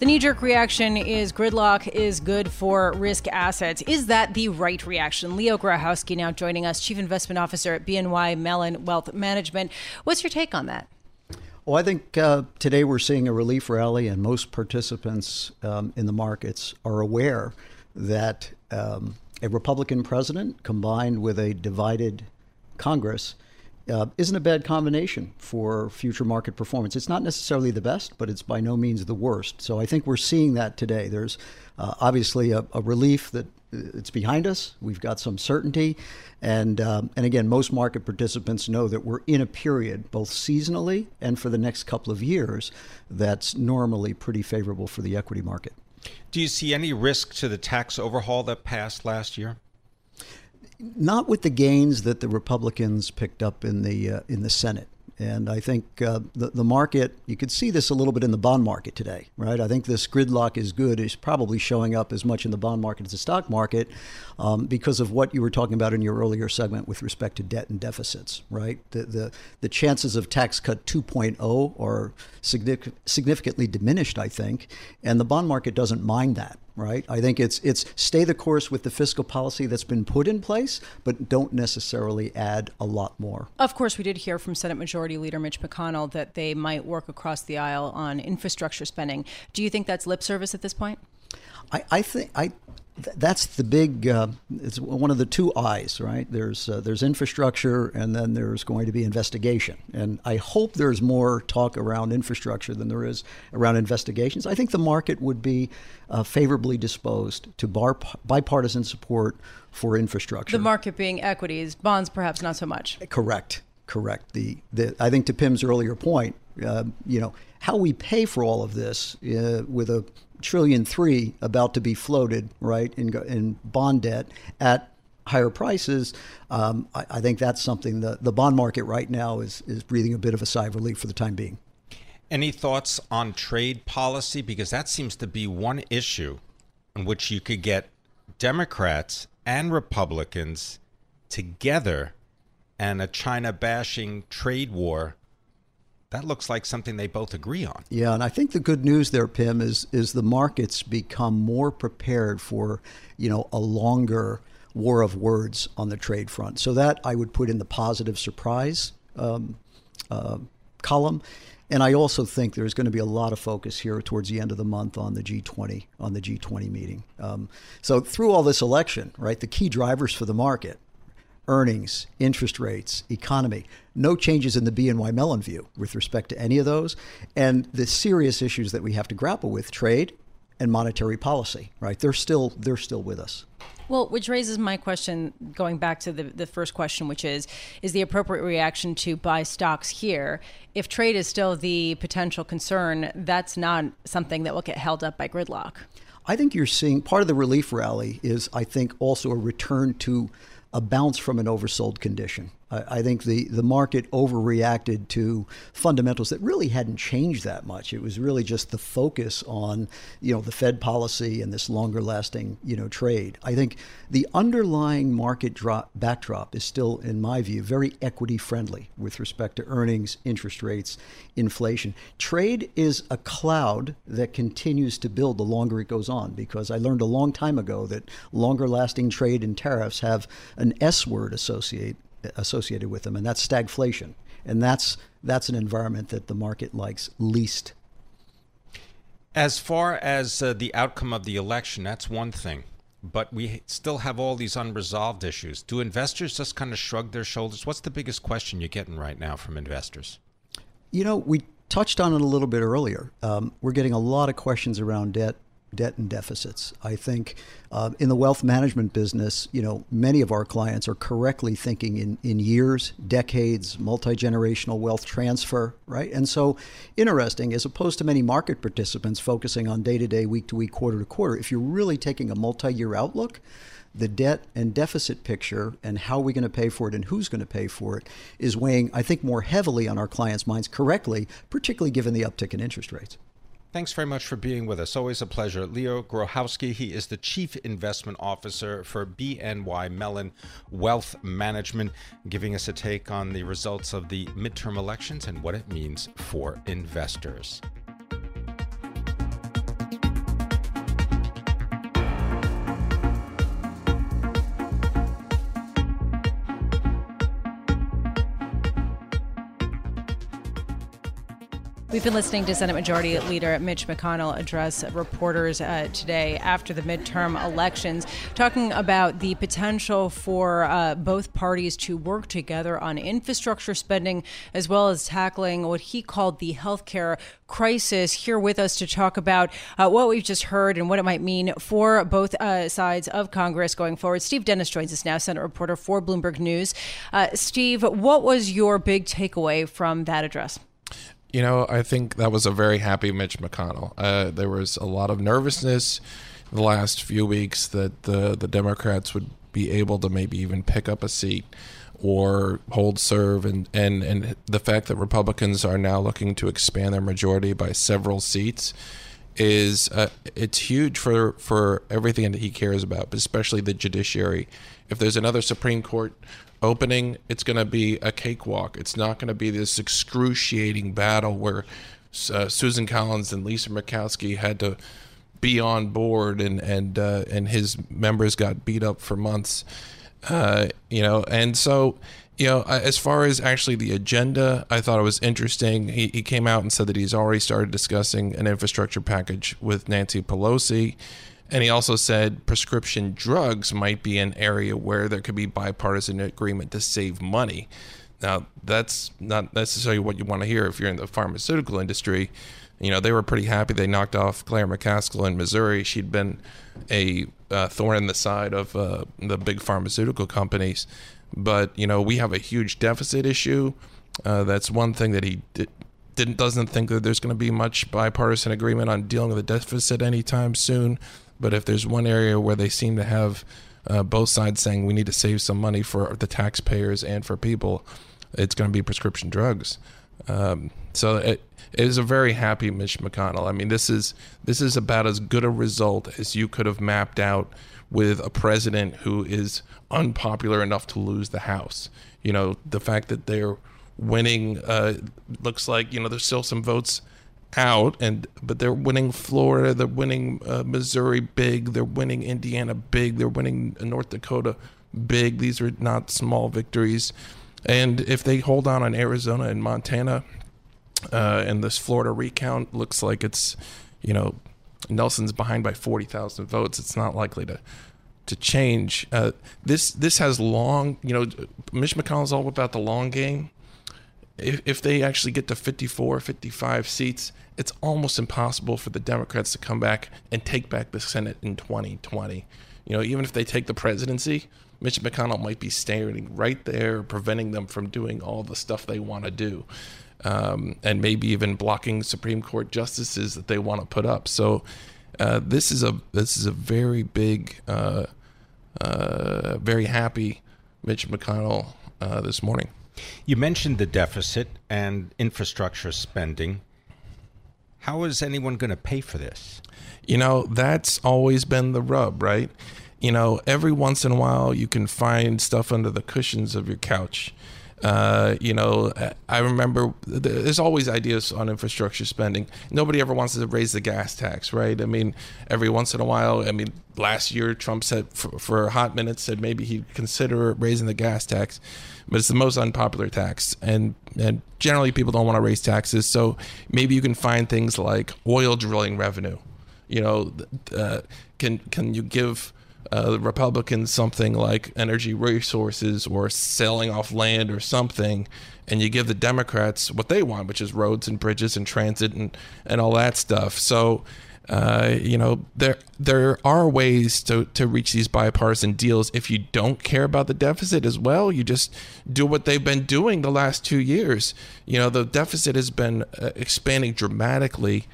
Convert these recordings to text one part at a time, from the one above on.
The knee jerk reaction is gridlock is good for risk assets. Is that the right reaction? Leo Grohowski now joining us, Chief Investment Officer at BNY Mellon Wealth Management. What's your take on that? Well, I think uh, today we're seeing a relief rally, and most participants um, in the markets are aware that um, a Republican president combined with a divided Congress uh, isn't a bad combination for future market performance. It's not necessarily the best, but it's by no means the worst. So I think we're seeing that today. There's uh, obviously a, a, relief that it's behind us. We've got some certainty, and um, and again, most market participants know that we're in a period, both seasonally and for the next couple of years, that's normally pretty favorable for the equity market. Do you see any risk to the tax overhaul that passed last year? Not with the gains that the Republicans picked up in the uh, in the Senate. And I think uh, the, the market, you could see this a little bit in the bond market today, right? I think this gridlock is good, is probably showing up as much in the bond market as the stock market um, because of what you were talking about in your earlier segment with respect to debt and deficits, right? The, the, the chances of tax cut 2.0 are significantly diminished, I think, and the bond market doesn't mind that right? I think it's it's stay the course with the fiscal policy that's been put in place, but don't necessarily add a lot more. Of course, we did hear from Senate Majority Leader Mitch McConnell that they might work across the aisle on infrastructure spending. Do you think that's lip service at this point? I, I think I that's the big. Uh, it's one of the two eyes, right? There's uh, there's infrastructure, and then there's going to be investigation. And I hope there's more talk around infrastructure than there is around investigations. I think the market would be uh, favorably disposed to bar, bipartisan support for infrastructure. The market being equities, bonds, perhaps not so much. Correct. Correct. The, the I think to Pim's earlier point, uh, you know, how we pay for all of this uh, with a trillion three about to be floated, right, in, in bond debt at higher prices, um, I, I, think that's something the, the bond market right now is, is breathing a bit of a sigh of relief for the time being. Any thoughts on trade policy? Because that seems to be one issue in which you could get Democrats and Republicans together and a China bashing trade war that looks like something they both agree on. Yeah, and I think the good news there, Pim, is is the markets become more prepared for, you know, a longer war of words on the trade front. So that I would put in the positive surprise um, uh, column. And I also think there's going to be a lot of focus here towards the end of the month on the G20 on the G20 meeting. Um, so through all this election, right, the key drivers for the market earnings, interest rates, economy. No changes in the BNY Mellon view with respect to any of those. And the serious issues that we have to grapple with, trade and monetary policy, right? They're still they're still with us. Well, which raises my question going back to the, the first question, which is Is the appropriate reaction to buy stocks here? If trade is still the potential concern, that's not something that will get held up by gridlock. I think you're seeing part of the relief rally is, I think, also a return to a bounce from an oversold condition. I, think the, the market overreacted to fundamentals that really hadn't changed that much. It was really just the focus on, you know, the Fed policy and this longer lasting, you know, trade. I think the underlying market drop, backdrop is still, in my view, very equity friendly with respect to earnings, interest rates, inflation. Trade is a cloud that continues to build the longer it goes on because I learned a long time ago that longer lasting trade and tariffs have an S word associate, associated with them, and that's stagflation. And that's, that's an environment that the market likes least. As far as uh, the outcome of the election, that's one thing. But we still have all these unresolved issues. Do investors just kind of shrug their shoulders? What's the biggest question you're getting right now from investors? You know, we touched on it a little bit earlier. Um, we're getting a lot of questions around debt, debt and deficits. I think uh, in the wealth management business, you know, many of our clients are correctly thinking in, in years, decades, multi generational wealth transfer, right? And so, interesting, as opposed to many market participants focusing on day to day, week to week, quarter to quarter, if you're really taking a multi year outlook, the debt and deficit picture and how we're going to pay for it and who's going to pay for it is weighing, I think, more heavily on our clients' minds correctly, particularly given the uptick in interest rates. Thanks very much for being with us. Always a pleasure. Leo Grohowski, he is the Chief Investment Officer for BNY Mellon Wealth Management, giving us a take on the results of the midterm elections and what it means for investors. We've been listening to Senate Majority Leader Mitch McConnell address reporters uh, today after the midterm elections, talking about the potential for uh, both parties to work together on infrastructure spending as well as tackling what he called the healthcare crisis. Here with us to talk about uh, what we've just heard and what it might mean for both uh, sides of Congress going forward. Steve Dennis joins us now, Senate reporter for Bloomberg News. Uh, Steve, what was your big takeaway from that address? You know, I think that was a very happy Mitch McConnell. Uh, there was a lot of nervousness the last few weeks that the the Democrats would be able to maybe even pick up a seat or hold serve and, and, and the fact that Republicans are now looking to expand their majority by several seats is uh, it's huge for for everything that he cares about, but especially the judiciary. If there's another Supreme Court opening, it's going to be a cakewalk. It's not going to be this excruciating battle where uh, Susan Collins and Lisa Murkowski had to be on board, and and uh, and his members got beat up for months. Uh, you know, and so you know, as far as actually the agenda, I thought it was interesting. He, he came out and said that he's already started discussing an infrastructure package with Nancy Pelosi. And he also said prescription drugs might be an area where there could be bipartisan agreement to save money. Now, that's not necessarily what you want to hear if you're in the pharmaceutical industry. You know, they were pretty happy they knocked off Claire McCaskill in Missouri. She'd been a uh, thorn in the side of uh, the big pharmaceutical companies. But, you know, we have a huge deficit issue. Uh, that's one thing that he did, didn't doesn't think that there's going to be much bipartisan agreement on dealing with the deficit anytime soon. But if there's one area where they seem to have uh, both sides saying we need to save some money for the taxpayers and for people, it's going to be prescription drugs. Um, so it, it is a very happy Mitch McConnell. I mean, this is this is about as good a result as you could have mapped out with a president who is unpopular enough to lose the House. You know, the fact that they're winning uh, looks like you know there's still some votes out and but they're winning Florida, they're winning uh, Missouri big, they're winning Indiana big, they're winning North Dakota big. These are not small victories. And if they hold on on Arizona and Montana, uh, and this Florida recount looks like it's, you know, Nelson's behind by forty thousand votes. It's not likely to to change. Uh, this this has long, you know, Mitch McConnell's all about the long game if, if they actually get to 54, 55 seats, it's almost impossible for the Democrats to come back and take back the Senate in 2020. You know, even if they take the presidency, Mitch McConnell might be standing right there, preventing them from doing all the stuff they want to do, um, and maybe even blocking Supreme Court justices that they want to put up. So, uh, this is a this is a very big, uh, uh, very happy Mitch McConnell uh, this morning. You mentioned the deficit and infrastructure spending. How is anyone going to pay for this? You know, that's always been the rub, right? You know, every once in a while you can find stuff under the cushions of your couch. Uh, you know, I remember there's always ideas on infrastructure spending. Nobody ever wants to raise the gas tax, right? I mean, every once in a while, I mean, last year Trump said for, for a hot minute said maybe he'd consider raising the gas tax, but it's the most unpopular tax, and and generally people don't want to raise taxes. So maybe you can find things like oil drilling revenue. You know, uh, can can you give uh, Republicans something like energy resources or selling off land or something, and you give the Democrats what they want, which is roads and bridges and transit and, and all that stuff. So, uh, you know, there there are ways to, to reach these bipartisan deals if you don't care about the deficit as well. You just do what they've been doing the last two years. You know, the deficit has been uh, expanding dramatically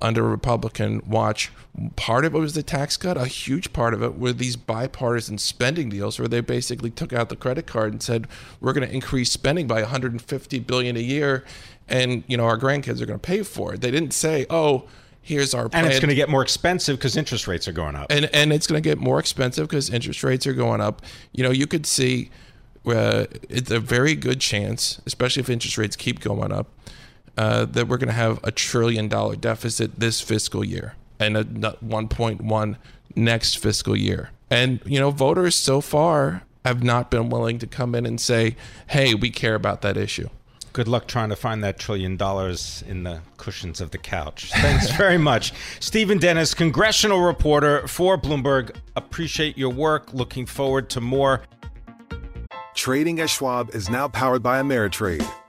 under Republican watch. Part of it was the tax cut. A huge part of it were these bipartisan spending deals where they basically took out the credit card and said, we're going to increase spending by 150 billion a year and, you know, our grandkids are going to pay for it. They didn't say, oh, here's our plan. And it's going to get more expensive because interest rates are going up. And, and it's going to get more expensive because interest rates are going up. You know, you could see uh, it's a very good chance, especially if interest rates keep going up, uh, that we're going to have a trillion dollar deficit this fiscal year and a 1.1 next fiscal year. And you know, voters so far have not been willing to come in and say, "Hey, we care about that issue." Good luck trying to find that trillion dollars in the cushions of the couch. Thanks very much. Stephen Dennis, congressional reporter for Bloomberg. Appreciate your work. Looking forward to more. Trading at Schwab is now powered by Ameritrade,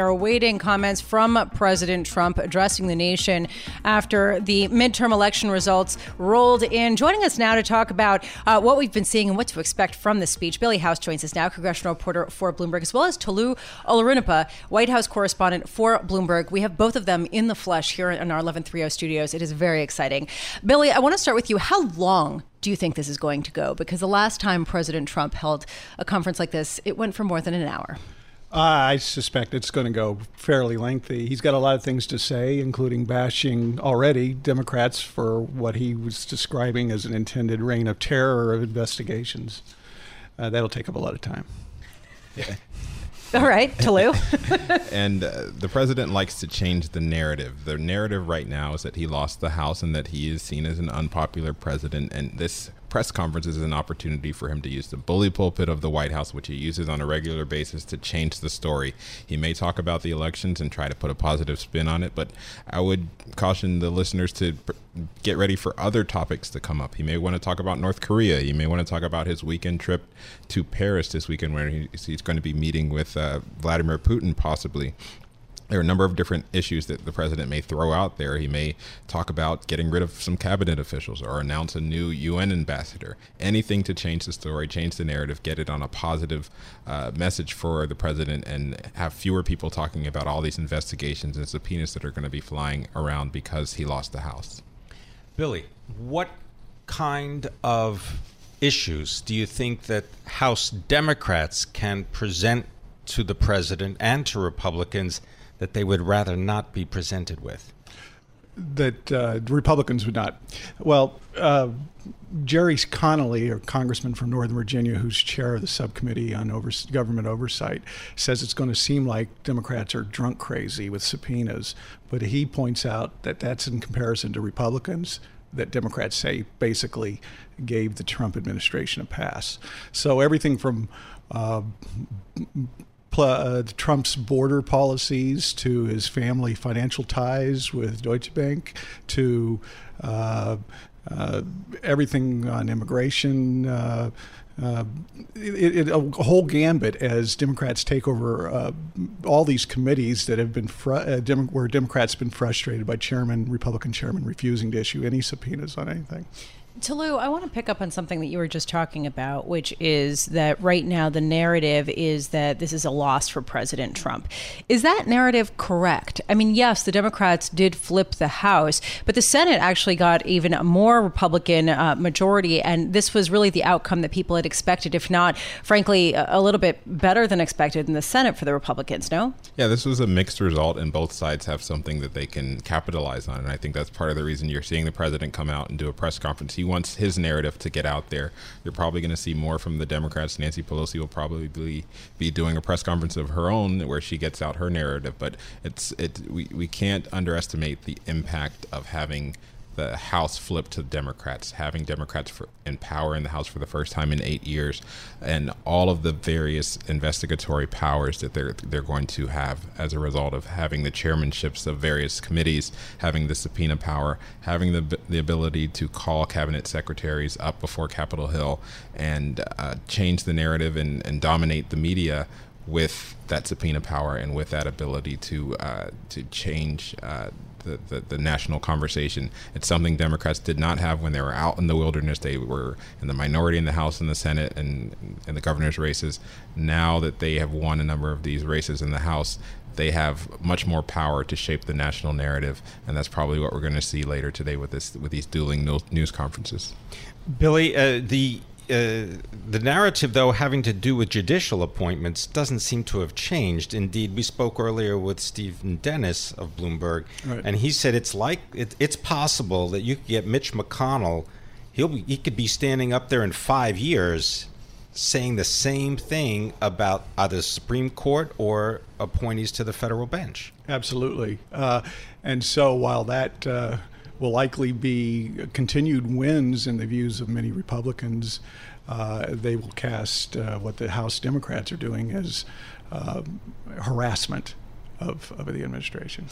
are awaiting comments from President Trump addressing the nation after the midterm election results rolled in. Joining us now to talk about uh, what we've been seeing and what to expect from the speech, Billy House joins us now, congressional reporter for Bloomberg, as well as Tolu Olorunnipa, White House correspondent for Bloomberg. We have both of them in the flesh here in our 1130 studios. It is very exciting. Billy, I want to start with you. How long do you think this is going to go? Because the last time President Trump held a conference like this, it went for more than an hour. I suspect it's going to go fairly lengthy. He's got a lot of things to say, including bashing already Democrats for what he was describing as an intended reign of terror of investigations. Uh, that'll take up a lot of time. Yeah. All right, Tolu. and uh, the president likes to change the narrative. The narrative right now is that he lost the House and that he is seen as an unpopular president. And this press conferences is an opportunity for him to use the bully pulpit of the White House, which he uses on a regular basis to change the story. He may talk about the elections and try to put a positive spin on it, but I would caution the listeners to get ready for other topics to come up. He may want to talk about North Korea. He may want to talk about his weekend trip to Paris this weekend, where he's going to be meeting with uh, Vladimir Putin, possibly there are a number of different issues that the president may throw out there. He may talk about getting rid of some cabinet officials or announce a new UN ambassador. Anything to change the story, change the narrative, get it on a positive uh, message for the president, and have fewer people talking about all these investigations and subpoenas that are going to be flying around because he lost the House. Billy, what kind of issues do you think that House Democrats can present to the president and to Republicans? That they would rather not be presented with? That uh, Republicans would not. Well, uh, Gerry Connolly, a congressman from Northern Virginia, who's chair of the subcommittee on over- government oversight, says it's going to seem like Democrats are drunk crazy with subpoenas. But he points out that that's in comparison to Republicans that Democrats say basically gave the Trump administration a pass. So everything from uh, uh, Trump's border policies to his family financial ties with Deutsche Bank to uh, uh, everything on immigration. Uh, uh, it, it, a whole gambit as Democrats take over uh, all these committees that have been uh, Dem- where Democrats been frustrated by chairman, Republican chairman refusing to issue any subpoenas on anything. Tolu, I want to pick up on something that you were just talking about, which is that right now the narrative is that this is a loss for President Trump. Is that narrative correct? I mean, yes, the Democrats did flip the House, but the Senate actually got even a more Republican uh, majority, and this was really the outcome that people had expected, if not, frankly, a little bit better than expected in the Senate for the Republicans, no? Yeah, this was a mixed result, and both sides have something that they can capitalize on, and I think that's part of the reason you're seeing the president come out and do a press conference. He wants his narrative to get out there. You're probably going to see more from the Democrats. Nancy Pelosi will probably be, be doing a press conference of her own where she gets out her narrative. But it's it we, we can't underestimate the impact of having the House flipped to Democrats, having Democrats for, in power in the House for the first time in eight years, and all of the various investigatory powers that they're they're going to have as a result of having the chairmanships of various committees, having the subpoena power, having the the ability to call cabinet secretaries up before Capitol Hill and uh, change the narrative and, and dominate the media with that subpoena power and with that ability to uh, to change uh, the, the, the, national conversation. It's something Democrats did not have when they were out in the wilderness. They were in the minority in the House and the Senate and, and the governor's races. Now that they have won a number of these races in the House, they have much more power to shape the national narrative, and that's probably what we're going to see later today with this with these dueling news conferences. Billy, uh, the the narrative, though, having to do with judicial appointments, doesn't seem to have changed. Indeed, we spoke earlier with Stephen Dennis of Bloomberg, right. and he said it's like it, it's possible that you could get Mitch McConnell. He'll be, he could be standing up there in five years, saying the same thing about either the Supreme Court or appointees to the federal bench. Absolutely, uh, and so while that. Uh, will likely be continued wins in the views of many Republicans. Uh, they will cast uh, what the House Democrats are doing as uh, harassment of, of the administration.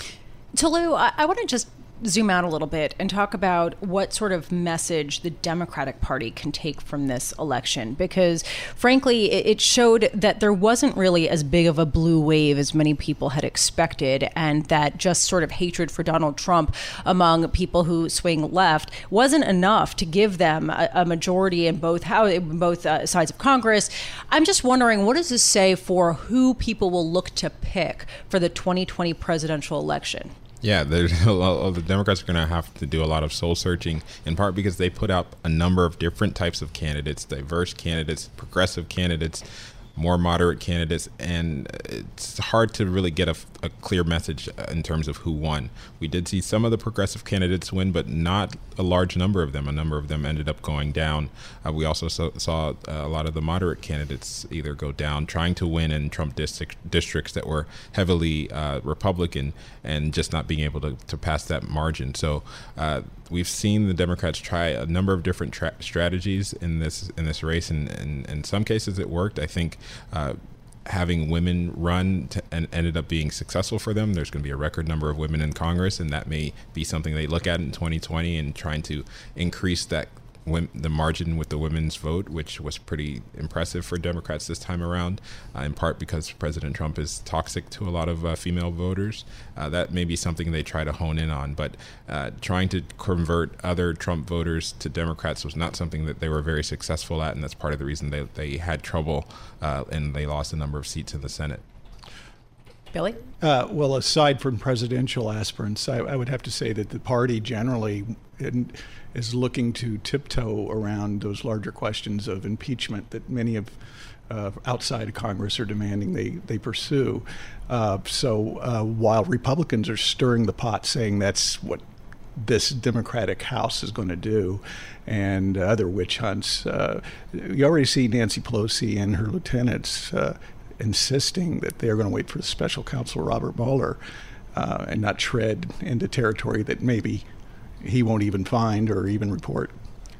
Tolu, I, I want to just zoom out a little bit and talk about what sort of message the Democratic Party can take from this election. Because, frankly, it showed that there wasn't really as big of a blue wave as many people had expected, and that just sort of hatred for Donald Trump among people who swing left wasn't enough to give them a, a majority in both how both uh, sides of Congress. I'm just wondering, what does this say for who people will look to pick for the 2020 presidential election? Yeah, the Democrats are going to have to do a lot of soul searching, in part because they put out a number of different types of candidates, diverse candidates, progressive candidates, more moderate candidates, and it's hard to really get a, a, clear message in terms of who won. We did see some of the progressive candidates win, but not a large number of them. A number of them ended up going down. Uh, we also saw, saw uh, a lot of the moderate candidates either go down, trying to win in Trump district, districts that were heavily uh, Republican, and just not being able to, to pass that margin. So uh, we've seen the Democrats try a number of different tra- strategies in this in this race, and, in some cases it worked. I think. Having women run to, and ended up being successful for them. There's going to be a record number of women in Congress, and that may be something they look at in 2020 and trying to increase that the margin with the women's vote, which was pretty impressive for Democrats this time around, uh, in part because President Trump is toxic to a lot of uh, female voters. Uh, that may be something they try to hone in on, but uh, trying to convert other Trump voters to Democrats was not something that they were very successful at, and that's part of the reason they, they had trouble uh, and they lost a number of seats in the Senate. Billy? Uh, well, aside from presidential aspirants, I, I, would have to say that the party generally is looking to tiptoe around those larger questions of impeachment that many of uh, outside of Congress are demanding they, they pursue. Uh, so uh, while Republicans are stirring the pot, saying that's what this Democratic House is going to do, and other witch hunts, uh, you already see Nancy Pelosi and her lieutenants uh, insisting that they're going to wait for the special counsel Robert Mueller uh, and not tread into territory that maybe he won't even find or even report.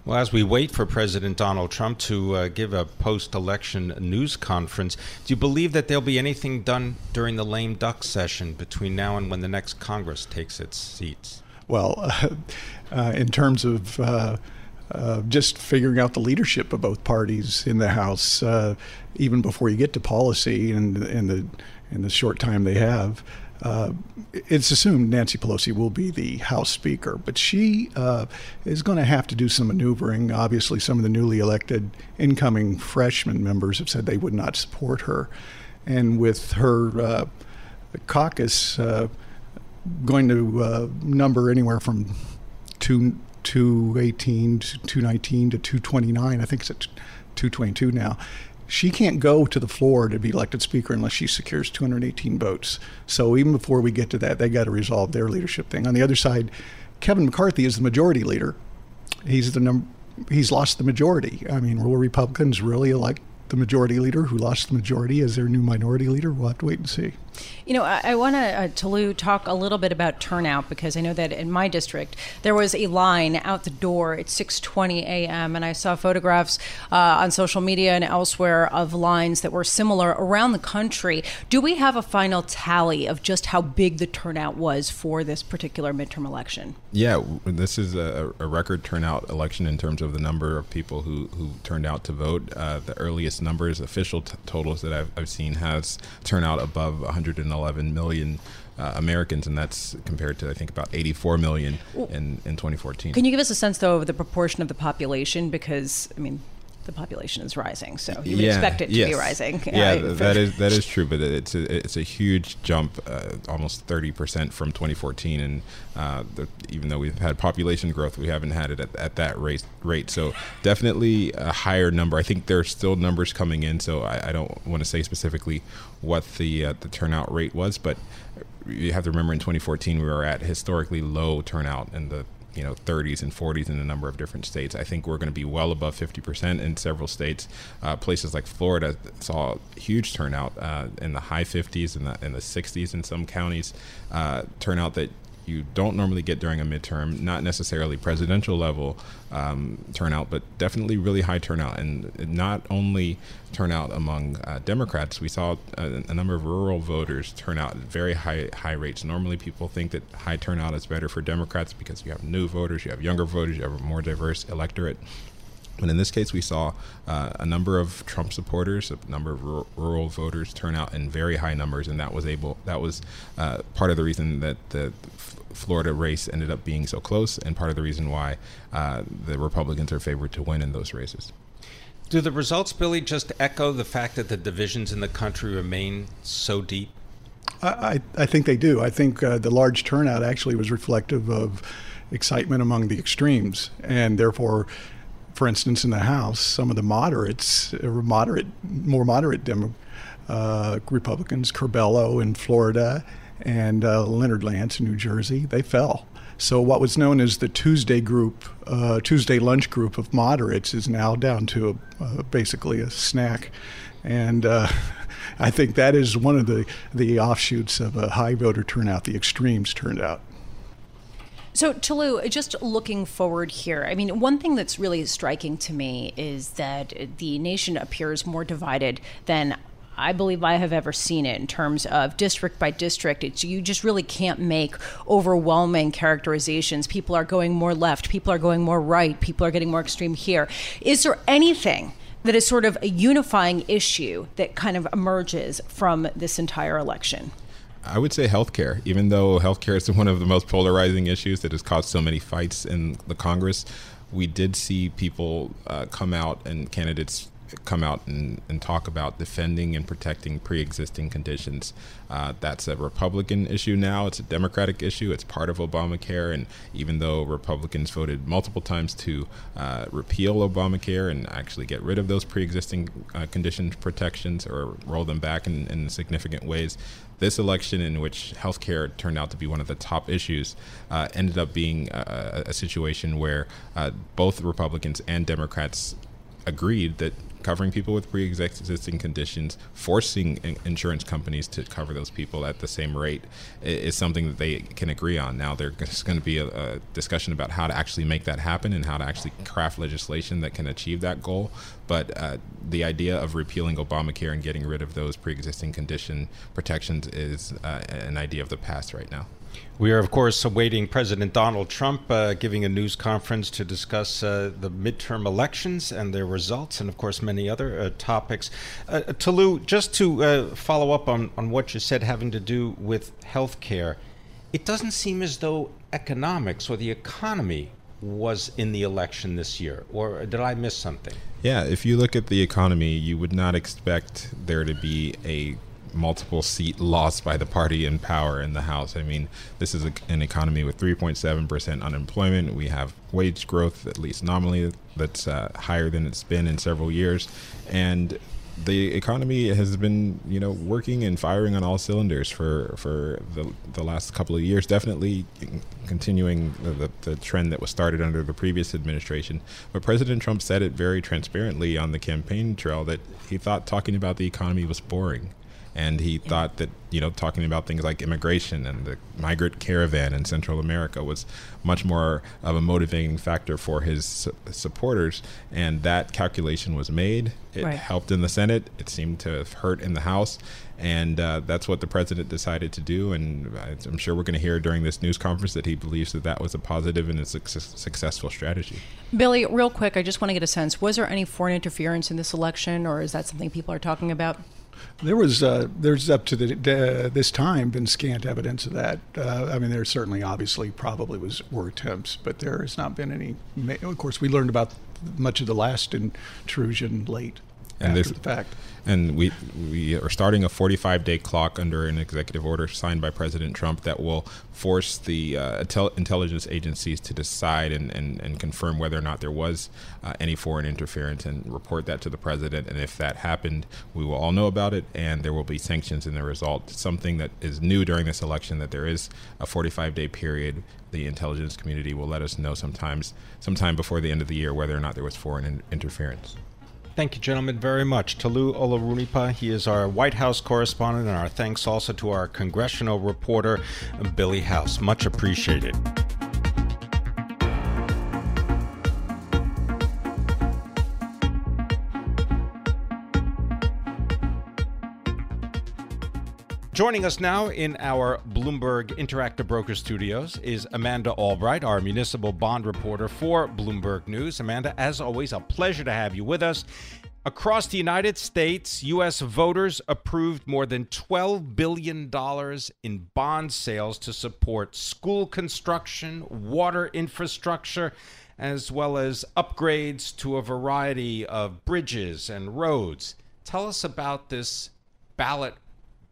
Well, as we wait for President Donald Trump to uh, give a post election news conference, do you believe that there'll be anything done during the lame duck session between now and when the next Congress takes its seats? Well, uh, uh, in terms of uh, uh, just figuring out the leadership of both parties in the House, uh, even before you get to policy and in the in the short time they have, uh, it's assumed Nancy Pelosi will be the House Speaker, but she uh, is going to have to do some maneuvering. Obviously, some of the newly elected incoming freshman members have said they would not support her. And with her uh, caucus uh, going to uh, number anywhere from two, 218 to 219 to 229, I think it's at 222 now she can't go to the floor to be elected speaker unless she secures 218 votes. So even before we get to that, they got to resolve their leadership thing. On the other side, Kevin McCarthy is the majority leader. He's the num- he's lost the majority. I mean, will Republicans really elect the majority leader who lost the majority as their new minority leader? We'll have to wait and see. You know, I, I want to, uh, Tolu, talk a little bit about turnout because I know that in my district there was a line out the door at 6:20 a.m. and I saw photographs uh, on social media and elsewhere of lines that were similar around the country. Do we have a final tally of just how big the turnout was for this particular midterm election? Yeah, this is a, a record turnout election in terms of the number of people who, who turned out to vote. Uh, the earliest numbers, official t- totals that I've, I've seen, has turnout above 111 million uh, Americans, and that's compared to I think about 84 million in, in 2014. Can you give us a sense though of the proportion of the population? Because I mean, the population is rising, so you yeah, expect it to yes. be rising. Yeah, uh, that is that is true, but it's a, it's a huge jump, uh, almost 30 percent from 2014, and uh, the, even though we've had population growth, we haven't had it at, at, that rate. Rate, so definitely a higher number. I think there's still numbers coming in, so I, I don't want to say specifically what the uh, the turnout rate was, but you have to remember in 2014 we were at historically low turnout in the you know 30s and 40s in a number of different states. I think we're going to be well above 50% in several states. Uh, places like Florida saw huge turnout uh, in the high 50s and the the 60s in some counties. Uh, turnout that you don't normally get during a midterm, not necessarily presidential level um, turnout, but definitely really high turnout. And not only turnout among uh, Democrats, we saw a, a, number of rural voters turn out at very high high rates. Normally, people think that high turnout is better for Democrats because you have new voters, you have younger voters, you have a more diverse electorate. But in this case, we saw uh, a number of Trump supporters, a number of rural, rural, voters turn out in very high numbers, and that was able. That was uh, part of the reason that the Florida race ended up being so close, and part of the reason why uh, the Republicans are favored to win in those races. Do the results, Billy, just echo the fact that the divisions in the country remain so deep? I, I think they do. I think uh, the large turnout actually was reflective of excitement among the extremes, and therefore, for instance, in the House, some of the moderates, uh, moderate, more moderate Demo, uh, Republicans, Curbelo in Florida, and uh, Leonard Lance in New Jersey, they fell. So what was known as the Tuesday group, uh, Tuesday lunch group of moderates, is now down to a, uh, basically a snack, and uh, I think that is one of the the offshoots of a high voter turnout. The extremes turned out. So, Tolu, just looking forward here, I mean, one thing that's really striking to me is that the nation appears more divided than I believe I have ever seen it in terms of district by district. It's you just really can't make overwhelming characterizations. People are going more left, people are going more right, people are getting more extreme here. Is there anything that is sort of a unifying issue that kind of emerges from this entire election? I would say healthcare, even though healthcare is one of the most polarizing issues that has caused so many fights in the Congress. We did see people uh, come out and candidates come out and, and talk about defending and protecting pre-existing conditions. Uh, that's a Republican issue now. It's a Democratic issue. It's part of Obamacare, and even though Republicans voted multiple times to uh, repeal Obamacare and actually get rid of those pre-existing uh, condition protections or roll them back in, in significant ways, this election, in which healthcare turned out to be one of the top issues, uh, ended up being a, a situation where uh, both Republicans and Democrats agreed that covering people with pre-existing conditions, forcing insurance companies to cover those people at the same rate is something that they can agree on. Now there's going to be a, a, discussion about how to actually make that happen and how to actually craft legislation that can achieve that goal. But uh, the idea of repealing Obamacare and getting rid of those pre-existing condition protections is uh, an idea of the past right now. We are, of course, awaiting President Donald Trump uh, giving a news conference to discuss uh, the midterm elections and their results, and, of course, many other uh, topics. Uh, Tolu, just to uh, follow up on, on what you said having to do with health care, it doesn't seem as though economics or the economy was in the election this year, or did I miss something? Yeah, if you look at the economy, you would not expect there to be a multiple seat loss by the party in power in the House. I mean, this is a, an economy with 3.7% unemployment. We have wage growth, at least nominally, that's uh, higher than it's been in several years. And the economy has been, you know, working and firing on all cylinders for for the, the last couple of years. Definitely continuing the, the trend that was started under the previous administration. But President Trump said it very transparently on the campaign trail that he thought talking about the economy was boring and he thought that you know talking about things like immigration and the migrant caravan in Central America was much more of a motivating factor for his su- supporters, and that calculation was made. It right. helped in the Senate. It seemed to have hurt in the House, and uh, that's what the president decided to do. And I'm sure we're going to hear during this news conference that he believes that that was a positive and a su- successful strategy. Billy, real quick, I just want to get a sense: was there any foreign interference in this election, or is that something people are talking about? There was uh, there's up to the, uh, this time been scant evidence of that. Uh, I mean, there certainly, obviously, probably was were attempts, but there has not been any. Of course, we learned about much of the last intrusion late and after this, the fact and we we are starting a 45 day clock under an executive order signed by President Trump that will force the uh, intelligence agencies to decide and, and, and confirm whether or not there was uh, any foreign interference and report that to the president. And if that happened, we will all know about it and there will be sanctions in the result. Something that is new during this election that there is a 45 day period. The intelligence community will let us know sometimes, sometime before the end of the year, whether or not there was foreign in- interference. Thank you, gentlemen, very much. Tolu Olorunnipa, he is our White House correspondent, and our thanks also to our congressional reporter, Billy House. Much appreciated. Joining us now in our Bloomberg Interactive Broker Studios is Amanda Albright, our municipal bond reporter for Bloomberg News. Amanda, as always, a pleasure to have you with us. Across the United States, U.S. voters approved more than $12 billion in bond sales to support school construction, water infrastructure, as well as upgrades to a variety of bridges and roads. Tell us about this ballot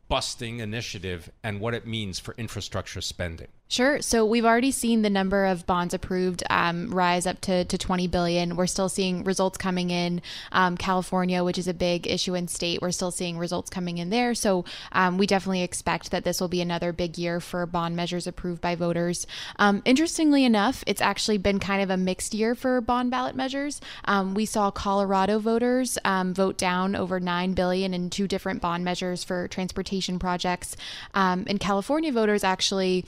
busting initiative and what it means for infrastructure spending. Sure. So we've already seen the number of bonds approved um, rise up to, to 20 billion. We're still seeing results coming in. Um, California, which is a big issuance state, we're still seeing results coming in there. So um, we definitely expect that this will be another big year for bond measures approved by voters. Um, interestingly enough, it's actually been kind of a mixed year for bond ballot measures. Um, we saw Colorado voters um, vote down over 9 billion in two different bond measures for transportation projects. and California voters actually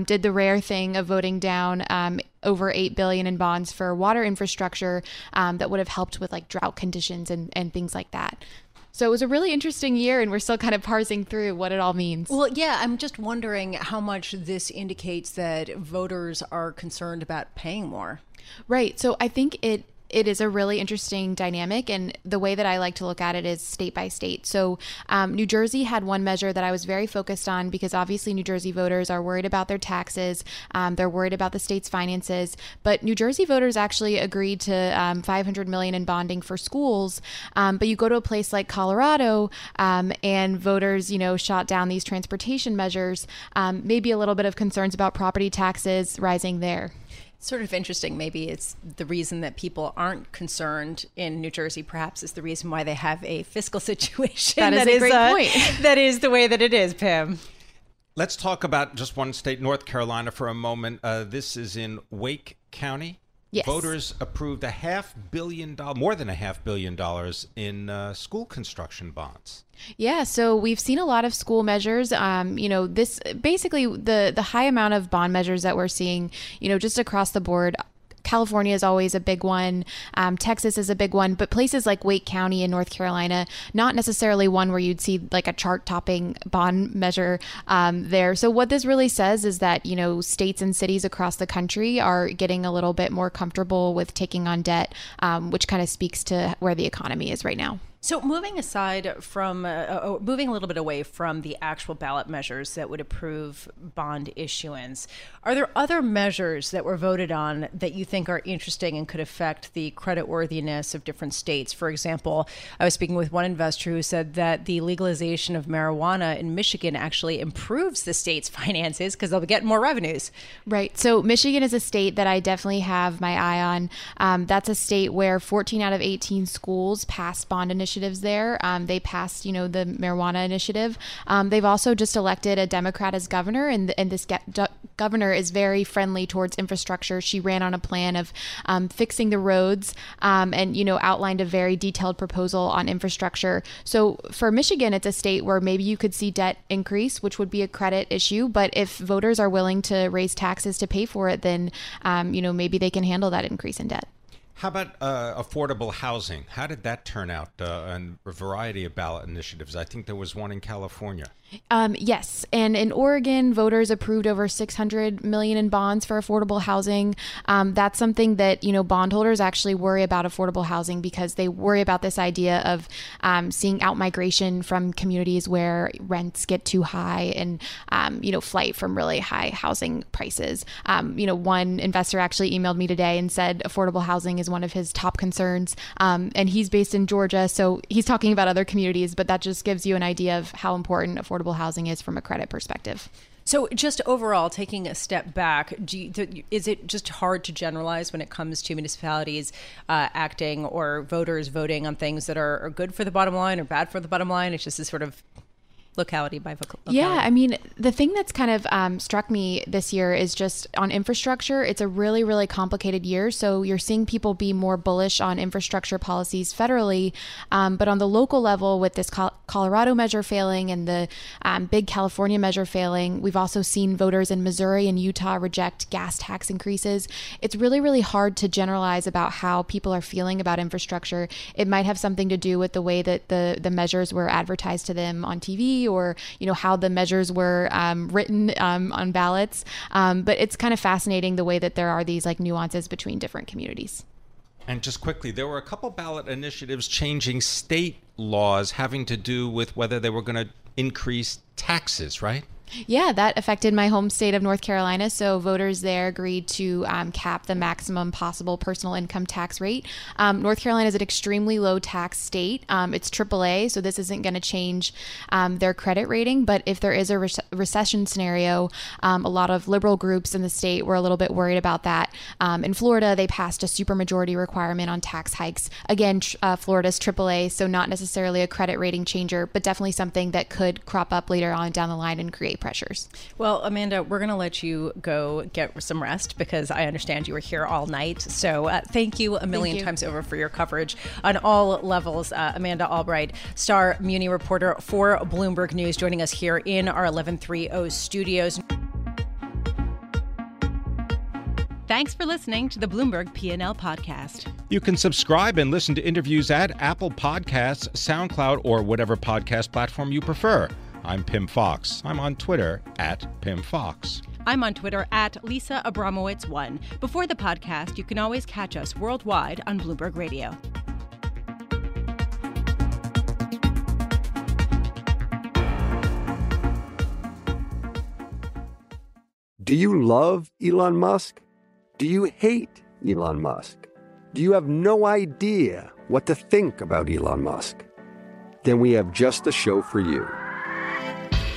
um, did the rare thing of voting down um, over 8 billion in bonds for water infrastructure um, that would have helped with like drought conditions and, and things like that. So it was a really interesting year, and we're still kind of parsing through what it all means. Well, yeah, I'm just wondering how much this indicates that voters are concerned about paying more. Right. So I think it it is a really interesting dynamic. And the way that I like to look at it is state by state. So, um, New Jersey had one measure that I was very focused on because obviously New Jersey voters are worried about their taxes, um, they're worried about the state's finances. But New Jersey voters actually agreed to um, 500 million in bonding for schools. Um, but you go to a place like Colorado, um, and voters, you know, shot down these transportation measures. Um, maybe a little bit of concerns about property taxes rising there sort of interesting. Maybe it's the reason that people aren't concerned in New Jersey. Perhaps is the reason why they have a fiscal situation. that is that a is, great uh, point. that is the way that it is, Pim. Let's talk about just one state, North Carolina, for a moment. Uh, this is in Wake County. Yes. Voters approved a half billion dollar, more than a half billion dollars in uh, school construction bonds. Yeah, so we've seen a lot of school measures. Um, you know, this basically the the high amount of bond measures that we're seeing. You know, just across the board. California is always a big one. Um, Texas is a big one, but places like Wake County in North Carolina, not necessarily one where you'd see like a chart topping bond measure um, there. So, what this really says is that, you know, states and cities across the country are getting a little bit more comfortable with taking on debt, um, which kind of speaks to where the economy is right now. So, moving aside from, uh, uh, moving a little bit away from the actual ballot measures that would approve bond issuance, are there other measures that were voted on that you think are interesting and could affect the creditworthiness of different states? For example, I was speaking with one investor who said that the legalization of marijuana in Michigan actually improves the state's finances because they'll get more revenues. Right. So, Michigan is a state that I definitely have my eye on. Um, that's a state where 14 out of 18 schools passed bond initiatives initiatives there. Um, they passed, you know, the marijuana initiative. Um, they've also just elected a Democrat as governor, and, and this governor is very friendly towards infrastructure. She ran on a plan of um, fixing the roads um, and, you know, outlined a very detailed proposal on infrastructure. So for Michigan, it's a state where maybe you could see debt increase, which would be a credit issue. But if voters are willing to raise taxes to pay for it, then, um, you know, maybe they can handle that increase in debt. How about uh, affordable housing? How did that turn out? Uh, and a variety of ballot initiatives. I think there was one in California. Um, yes, and in Oregon, voters approved over 600 million in bonds for affordable housing. Um, that's something that you know bondholders actually worry about affordable housing because they worry about this idea of um, seeing out migration from communities where rents get too high and um, you know flight from really high housing prices. Um, you know, one investor actually emailed me today and said affordable housing is one of his top concerns, um, and he's based in Georgia, so he's talking about other communities, but that just gives you an idea of how important affordable affordable housing is from a credit perspective. So, just overall, taking a step back, you, is it just hard to generalize when it comes to municipalities uh, acting or voters voting on things that are, are, good for the bottom line or bad for the bottom line? It's just this sort of locality by locality. Yeah, I mean, the thing that's kind of um, struck me this year is just on infrastructure. It's a really, really complicated year. So you're seeing people be more bullish on infrastructure policies federally, um, but on the local level, with this Colorado measure failing and the um, big California measure failing, we've also seen voters in Missouri and Utah reject gas tax increases. It's really, really hard to generalize about how people are feeling about infrastructure. It might have something to do with the way that the the measures were advertised to them on TV or you know how the measures were um, written um, on ballots. Um, but it's kind of fascinating the way that there are these like nuances between different communities. And just quickly, there were a couple ballot initiatives changing state laws having to do with whether they were going to increase taxes, right? Yeah, that affected my home state of North Carolina. So voters there agreed to um, cap the maximum possible personal income tax rate. Um, North Carolina is an extremely low tax state. Um, it's AAA, so this isn't going to change um, their credit rating. But if there is a re- recession scenario, um, a lot of liberal groups in the state were a little bit worried about that. Um, in Florida, they passed a supermajority requirement on tax hikes. Again, tr- uh, Florida's AAA, so not necessarily a credit rating changer, but definitely something that could crop up later on down the line and create pressures. Well, Amanda, we're going to let you go get some rest because I understand you were here all night. So uh, thank you a million you. times over for your coverage on all levels. Uh, Amanda Albright, star Muni reporter for Bloomberg News, joining us here in our 1130 studios. Thanks for listening to the Bloomberg P&L podcast. You can subscribe and listen to interviews at Apple Podcasts, SoundCloud, or whatever podcast platform you prefer. I'm Pimm Fox. I'm on Twitter at Pimm Fox. I'm on Twitter at Lisa Abramowicz1. Before the podcast, you can always catch us worldwide on Bloomberg Radio. Do you love Elon Musk? Do you hate Elon Musk? Do you have no idea what to think about Elon Musk? Then we have just the show for you.